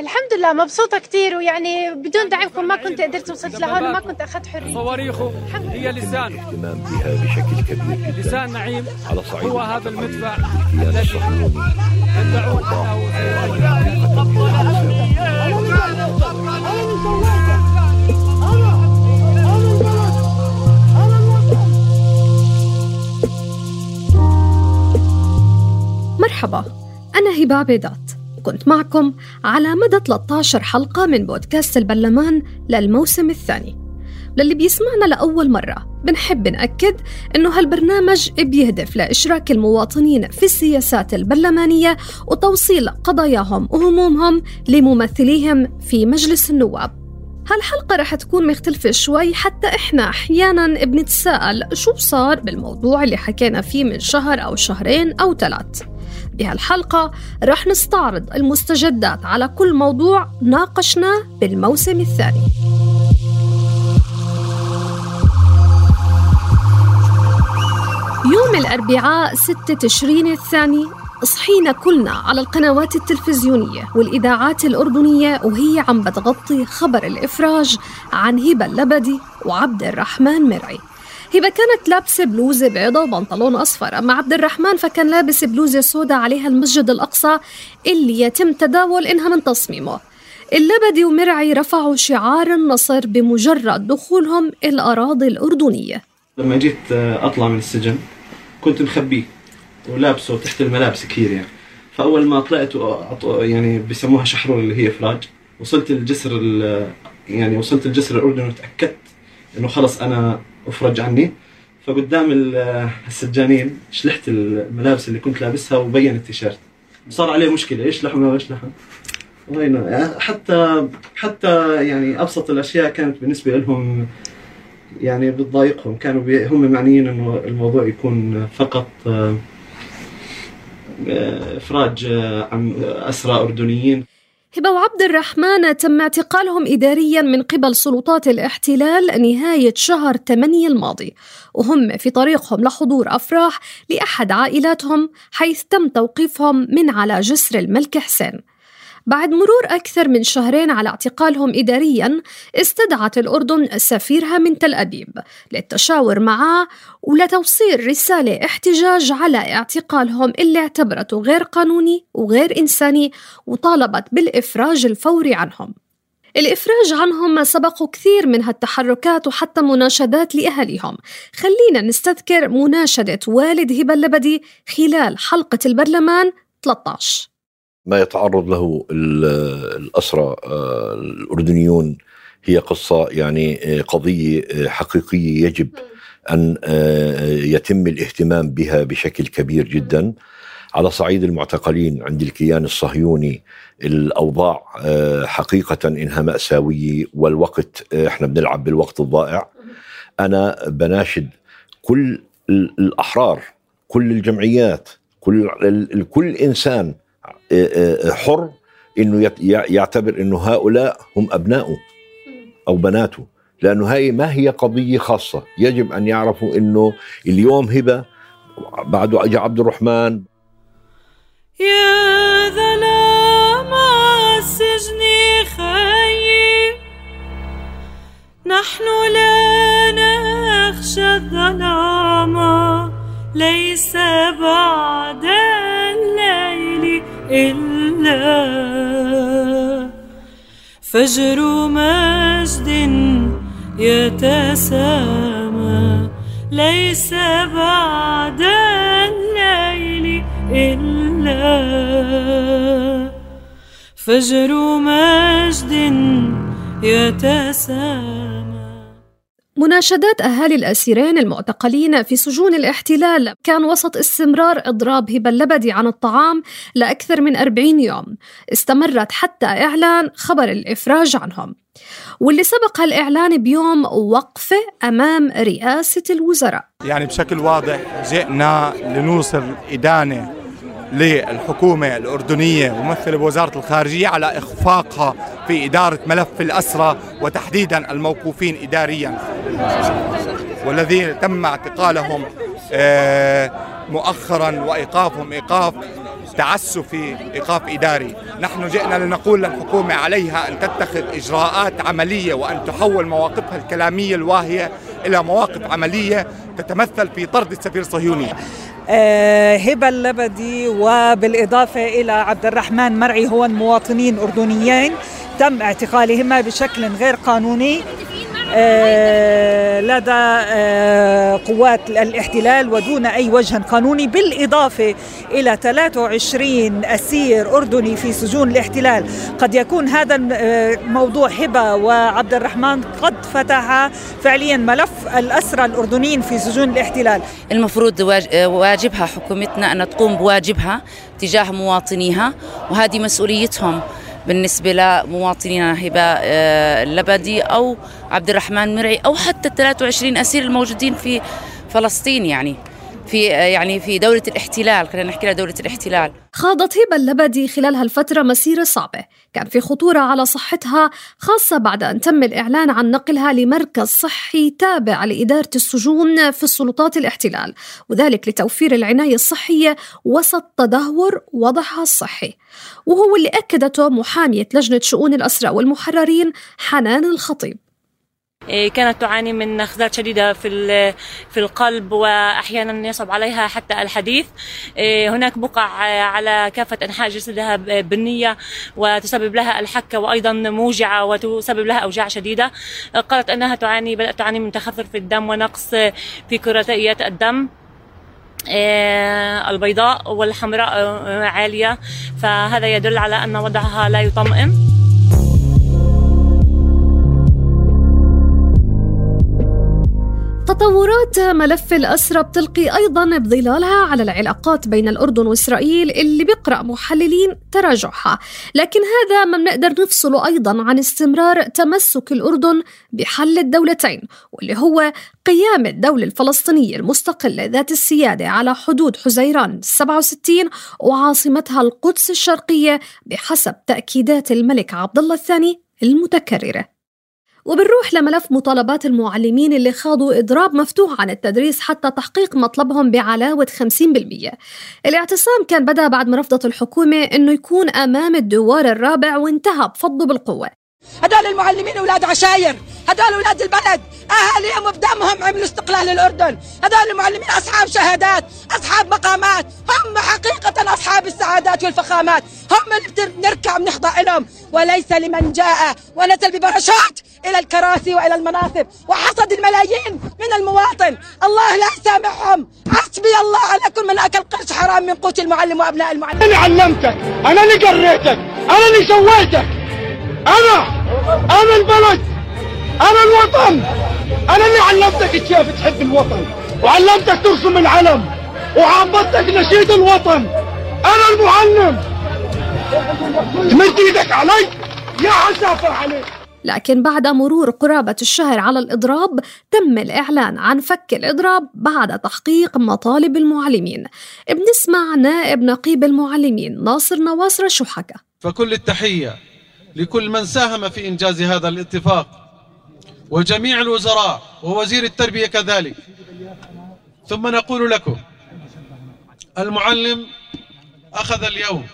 الحمد لله مبسوطة كتير ويعني بدون دعمكم ما كنت قدرت وصلت لهون وما كنت أخذت حرية. صواريخه هي لسان. الاهتمام بها بشكل كبير جدا. لسان نعيم. على صعيد هو هذا المدفع. الذي يدعون مرحبا أنا هبة عبيدات. كنت معكم على مدى 13 حلقة من بودكاست البرلمان للموسم الثاني. للي بيسمعنا لأول مرة بنحب نأكد إنه هالبرنامج بيهدف لإشراك المواطنين في السياسات البرلمانية وتوصيل قضاياهم وهمومهم لممثليهم في مجلس النواب. هالحلقة رح تكون مختلفة شوي حتى إحنا أحيانا بنتساءل شو صار بالموضوع اللي حكينا فيه من شهر أو شهرين أو ثلاث. بهالحلقة رح نستعرض المستجدات على كل موضوع ناقشناه بالموسم الثاني. يوم الأربعاء 6 تشرين الثاني صحينا كلنا على القنوات التلفزيونية والإذاعات الأردنية وهي عم بتغطي خبر الإفراج عن هبة اللبدي وعبد الرحمن مرعي. هبة كانت لابسة بلوزة بيضة وبنطلون أصفر أما عبد الرحمن فكان لابس بلوزة سوداء عليها المسجد الأقصى اللي يتم تداول إنها من تصميمه. اللبدي ومرعي رفعوا شعار النصر بمجرد دخولهم الأراضي الأردنية. لما جيت أطلع من السجن كنت مخبيه ولابسه تحت الملابس كثير يعني. فأول ما طلعت يعني بيسموها شحرور اللي هي افراج وصلت الجسر ال- يعني وصلت الجسر الأردني وتأكدت إنه خلص أنا افرج عني. فقدام ال- السجانين شلحت الملابس اللي كنت لابسها وبين التيشيرت. صار عليه مشكلة. إيش لحم؟ وايش لحم؟ يعني حتى حتى يعني أبسط الأشياء كانت بالنسبة لهم يعني بتضايقهم. كانوا بي هم معنيين إنه الموضوع يكون فقط آه، إفراج عن أسرى أردنيين. هبة وعبد الرحمن تم اعتقالهم إداريا من قبل سلطات الاحتلال نهاية شهر 8 الماضي وهم في طريقهم لحضور أفراح لأحد عائلاتهم حيث تم توقيفهم من على جسر الملك حسين. بعد مرور أكثر من شهرين على اعتقالهم إداريا استدعت الأردن سفيرها من تل أبيب للتشاور معه ولتوصيل رسالة احتجاج على اعتقالهم اللي اعتبرته غير قانوني وغير إنساني وطالبت بالإفراج الفوري عنهم. الإفراج عنهم سبقوا كثير من هالتحركات وحتى مناشدات لأهلهم خلينا نستذكر مناشدة والد هبة اللبدي خلال حلقة البرلمان 13 ما يتعرض له ال- الأسرى آه، الأردنيون. هي قصة يعني آه، قضية آه، حقيقية يجب أن يتم الاهتمام بها بشكل كبير جدا. على صعيد المعتقلين عند الكيان الصهيوني الأوضاع حقيقة إنها مأساوية والوقت إحنا بنلعب بالوقت الضائع. أنا بناشد كل ال- الأحرار كل الجمعيات كل كل إنسان حر إنه يعتبر إنه هؤلاء هم ابنائه أو بناته لأنه هاي ما هي قضية خاصة. يجب أن يعرفوا إنه اليوم هبة بعده اجى عبد الرحمن. يا ظلام السجن خيم نحن لا نخشى الظلام ليس بعد الليل إلا فجر مجد يتسامى ليس بعد الليل إلا فجر مجد يتسامى. مناشدات أهالي الأسيرين المعتقلين في سجون الاحتلال كان وسط استمرار إضراب هبة اللبدي عن الطعام لأكثر من 40 يوم. استمرت حتى إعلان خبر الإفراج عنهم. واللي سبق هالإعلان بيوم وقفة أمام رئاسة الوزراء. يعني بشكل واضح جئنا لنوصل إدانة للحكومة الأردنية ممثلة بوزارة الخارجية على إخفاقها في إدارة ملف الأسرة وتحديدا الموقوفين إداريا. والذين تم اعتقالهم آه، مؤخرا وإيقافهم إيقاف تعسفي إيقاف إداري. نحن جئنا لنقول للحكومة عليها أن تتخذ إجراءات عملية وأن تحول مواقفها الكلامية الواهية إلى مواقف عملية تتمثل في طرد السفير الصهيوني آه، هبة اللبدي وبالإضافة إلى عبد الرحمن مرعي هو مواطنين أردنيين تم اعتقالهما بشكل غير قانوني. لدى آه، قوات الاحتلال ودون أي وجه قانوني بالإضافة إلى 23 أسير أردني في سجون الاحتلال. قد يكون هذا الموضوع هبة وعبد الرحمن قد فتح فعليا ملف الأسرى الأردنيين في سجون الاحتلال. المفروض واجبها حكومتنا أن تقوم بواجبها تجاه مواطنيها وهذه مسؤوليتهم. بالنسبة لمواطنينا هبة آه، اللبدي أو عبد الرحمن مرعي أو حتى ال 23 أسير الموجودين في فلسطين يعني. في يعني في دولة الاحتلال خلينا نحكي لها دولة الاحتلال. خاضت هبة اللبدي خلال هالفترة مسيرة صعبة كان في خطورة على صحتها خاصة بعد أن تم الإعلان عن نقلها لمركز صحي تابع لإدارة السجون في السلطات الاحتلال وذلك لتوفير العناية الصحية وسط تدهور وضعها الصحي. وهو اللي أكدته محامية لجنة شؤون الأسرى والمحررين حنان الخطيب. كانت تعاني من نخزات شديدة في في القلب وأحيانا يصعب عليها حتى الحديث. إيه، هناك بقع على كافة أنحاء جسدها بنية وتسبب لها الحكة وأيضا موجعة وتسبب لها أوجاع شديدة. قالت أنها تعاني بدأت تعاني من تخثر في الدم ونقص في كريات الدم. إيه، البيضاء والحمراء عالية فهذا يدل على أن وضعها لا يطمئن. تطورات ملف الأسرى بتلقي أيضا بظلالها على العلاقات بين الأردن وإسرائيل اللي بيقرأ محللين تراجعها. لكن هذا ما بنقدر نفصله أيضا عن استمرار تمسك الأردن بحل الدولتين واللي هو قيام الدولة الفلسطينية المستقلة ذات السيادة على حدود حزيران 67 وعاصمتها القدس الشرقية بحسب تأكيدات الملك عبد الله الثاني المتكررة. وبنروح لملف مطالبات المعلمين اللي خاضوا إضراب مفتوح عن التدريس حتى تحقيق مطلبهم بعلاوة 50% الاعتصام كان بدأ بعد ما رفضت الحكومة أنه يكون أمام الدوار الرابع وانتهى بفضه بالقوة. هدول المعلمين أولاد عشاير هدول أولاد البلد أهاليهم بدمهم عملوا استقلال الأردن هدول المعلمين أصحاب شهادات أصحاب مقامات هم حقيقة أصحاب السعادات والفخامات هم اللي بنركع بنخضع لهم وليس لمن جاء ونزل بباراشوت إلى الكراسي وإلى المناصب. وحصد الملايين من المواطن. الله لا يسامحهم حسبي الله على كل من أكل قرش حرام من قوت المعلم وأبناء المعلم. أنا اللي علمتك. أنا اللي قريتك. أنا اللي سويتك. أنا. أنا البلد. أنا الوطن. أنا اللي علمتك كيف تحب الوطن. وعلمتك ترسم العلم. وعبدتك نشيد الوطن. أنا المعلم. تمد إيدك علي. يا عسافة عليك. لكن بعد مرور قرابة الشهر على الإضراب تم الإعلان عن فك الإضراب بعد تحقيق مطالب المعلمين. بنسمع نائب نقيب المعلمين ناصر نواصر شو حكى فكل التحية لكل من ساهم في إنجاز هذا الاتفاق وجميع الوزراء ووزير التربية كذلك. ثم نقول لكم المعلم أخذ اليوم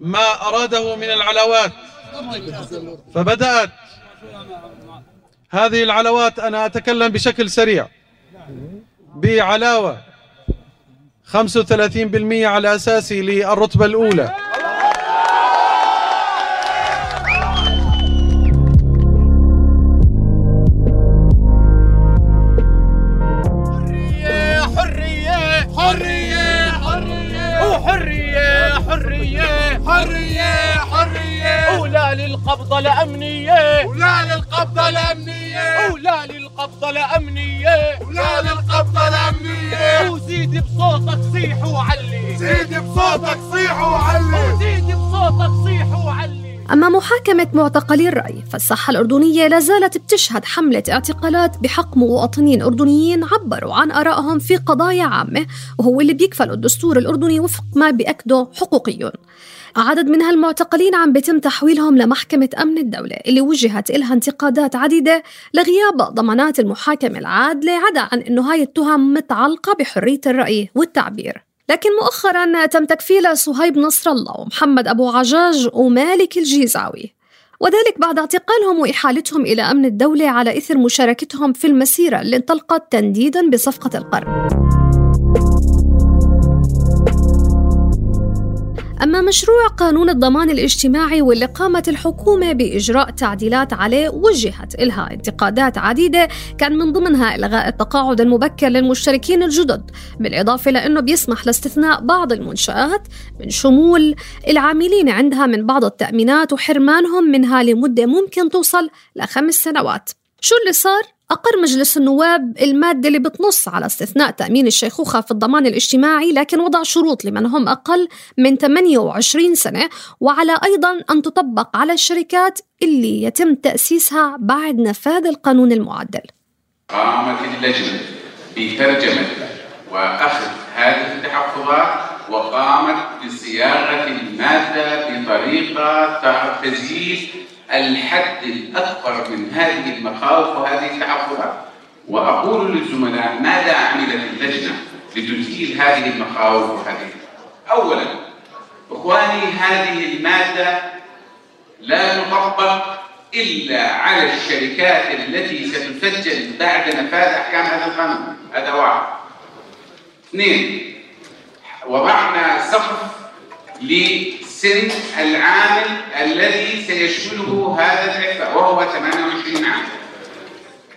ما أراده من العلاوات فبدأت. هذه العلاوات أنا أتكلم بشكل سريع. بعلاوة 35% على أساسي للرتبة الأولى. الأمنية. ولا للقبضة الأمنية. وزيد بصوتك صيح وعلي. زيد بصوتك صيح وعلي. وزيد بصوتك صيح وعلي. أما محاكمة معتقلي الرأي فالساحة الأردنية لا زالت بتشهد حملة اعتقالات بحق مواطنين أردنيين عبروا عن آرائهم في قضايا عامة وهو اللي بيكفل الدستور الأردني وفق ما بيأكده حقوقيون. عدد من هالمعتقلين عم بيتم تحويلهم لمحكمة أمن الدولة اللي وجهت إلها انتقادات عديدة لغياب ضمانات المحاكمة العادلة عدا عن أنه هاي التهم متعلقة بحرية الرأي والتعبير. لكن مؤخرا تم تكفيل صهيب نصر الله ومحمد أبو عجاج ومالك الجيزاوي. وذلك بعد اعتقالهم وإحالتهم إلى أمن الدولة على إثر مشاركتهم في المسيرة اللي انطلقت تنديدا بصفقة القرن أما مشروع قانون الضمان الاجتماعي واللي قامت الحكومة بإجراء تعديلات عليه وجهت إلها انتقادات عديدة كان من ضمنها إلغاء التقاعد المبكر للمشتركين الجدد بالإضافة لأنه بيسمح لاستثناء بعض المنشآت من شمول العاملين عندها من بعض التأمينات وحرمانهم منها لمدة ممكن توصل لخمس سنوات. شو اللي صار؟ أقر مجلس النواب المادة اللي بتنص على استثناء تأمين الشيخوخة في الضمان الاجتماعي لكن وضع شروط لمن هم أقل من 28 سنة وعلى أيضا أن تطبق على الشركات اللي يتم تأسيسها بعد نفاذ القانون المعدل قامت اللجنة بترجمة وأخذ هذه التحفظات وقامت بصياغة المادة بطريقة تزيد الحد الأكبر من هذه المخاوف وهذه التحفظات وأقول للزملاء ماذا عملت اللجنة لتزيل هذه المخاوف وهذه؟ أولا إخواني هذه المادة لا تطبق إلا على الشركات التي ستسجل بعد نفاذ أحكام هذا القانون. هذا واحد. اثنين وضعنا سقف لسن العامل الذي سيشمله هذا الإعفاء وهو 28 عام.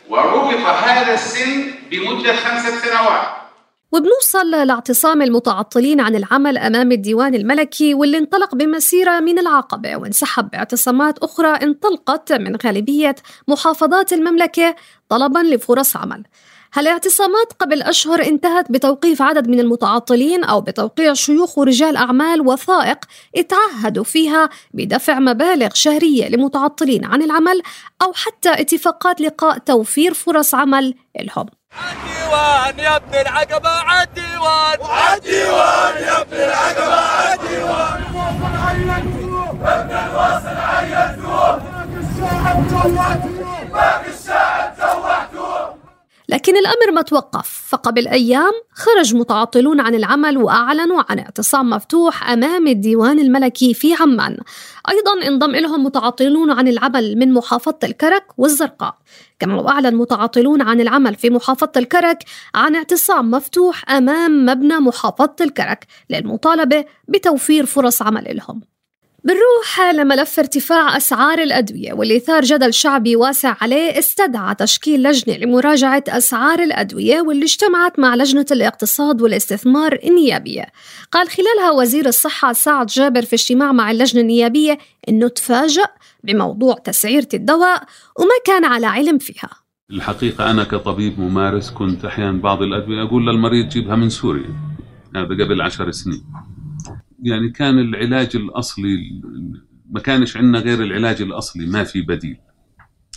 وربط هذا السن بمدة خمسة سنوات. وبنوصل لاعتصام المتعطلين عن العمل أمام الديوان الملكي واللي انطلق بمسيرة من العقبة وانسحب باعتصامات أخرى انطلقت من غالبية محافظات المملكة طلبا لفرص عمل. هالاعتصامات قبل أشهر انتهت بتوقيف عدد من المتعطلين أو بتوقيع شيوخ ورجال أعمال وثائق اتعهدوا فيها بدفع مبالغ شهرية لمتعطلين عن العمل أو حتى اتفاقات لقاء توفير فرص عمل لهم؟ عالديوان يا ابن العقبة عالديوان وعالديوان يا ابن العقبة عالديوان ابن الواصل عينتوه باقي الشاعب جوعتوه باقي الشاعب جوعتوه لكن الأمر ما توقف فقبل أيام خرج متعطلون عن العمل وأعلنوا عن اعتصام مفتوح أمام الديوان الملكي في عمان. أيضا انضم لهم متعطلون عن العمل من محافظة الكرك والزرقاء. كما وأعلن متعطلون عن العمل في محافظة الكرك عن اعتصام مفتوح أمام مبنى محافظة الكرك للمطالبة بتوفير فرص عمل لهم. بنروح لملف ارتفاع أسعار الأدوية واللي ثار جدل شعبي واسع عليه استدعى تشكيل لجنة لمراجعة أسعار الأدوية واللي اجتمعت مع لجنة الاقتصاد والاستثمار النيابية. قال خلالها وزير الصحة سعد جابر في اجتماع مع اللجنة النيابية أنه تفاجأ بموضوع تسعيرة الدواء وما كان على علم فيها. الحقيقة أنا كطبيب ممارس كنت أحيانا بعض الأدوية أقول للمريض جيبها من سوريا هذا قبل عشر سنين. يعني كان العلاج الأصلي ما كانش عندنا غير العلاج الأصلي؟ ما في بديل.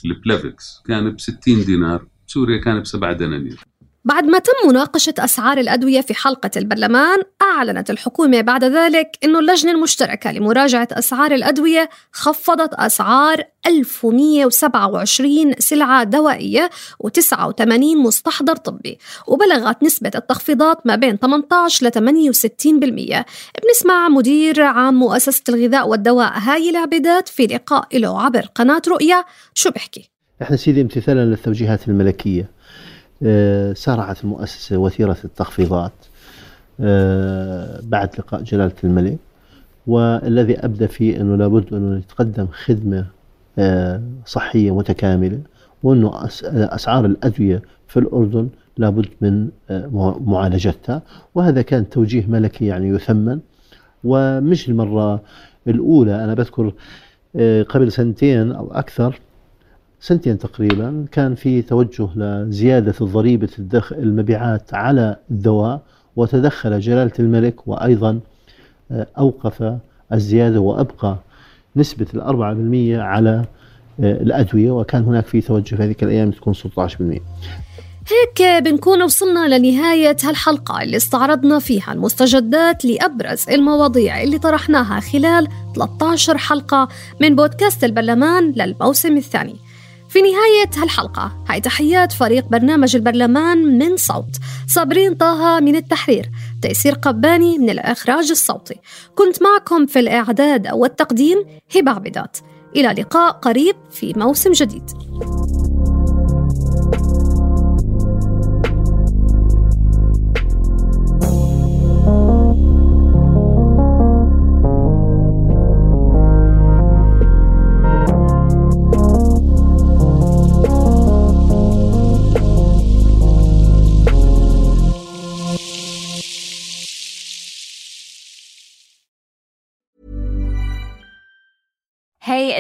البلافكس كان ب 60 دينار سوريا كان بسبعة دنانير. بعد ما تم مناقشة أسعار الأدوية في حلقة البرلمان أعلنت الحكومة بعد ذلك أن اللجنة المشتركة لمراجعة أسعار الأدوية خفضت أسعار 1127 سلعة دوائية و89 مستحضر طبي وبلغت نسبة التخفيضات ما بين 18 ل 68% بنسمع مدير عام مؤسسة الغذاء والدواء هاي العبيدات في لقاء له عبر قناة رؤيا. شو بحكي إحنا سيدي امتثالا للتوجيهات الملكية. آه، سارعت المؤسسة وثيرة التخفيضات. آه، بعد لقاء جلالة الملك. والذي أبدى فيه أنه لابد أنه يتقدم خدمة آه، صحية متكاملة وأنه أسعار الأدوية في الأردن لابد من معالجتها. وهذا كان توجيه ملكي يعني يثمن. ومش المرة الأولى أنا بذكر قبل سنتين أو أكثر سنتين تقريبا كان في توجه لزيادة ضريبة المبيعات على الدواء وتدخل جلالة الملك وأيضا آه، أوقف الزيادة وأبقى نسبة الأربعة بالمية على آه، الأدوية. وكان هناك في توجه في هذه الأيام تكون 16% هيك بنكون وصلنا لنهاية هالحلقة اللي استعرضنا فيها المستجدات لأبرز المواضيع اللي طرحناها خلال 13 حلقة من بودكاست البرلمان للموسم الثاني. في نهاية هالحلقة هاي تحيات فريق برنامج البرلمان من صوت. صابرين طه من التحرير تيسير قباني من الإخراج الصوتي. كنت معكم في الإعداد والتقديم هبة عبدات إلى لقاء قريب في موسم جديد.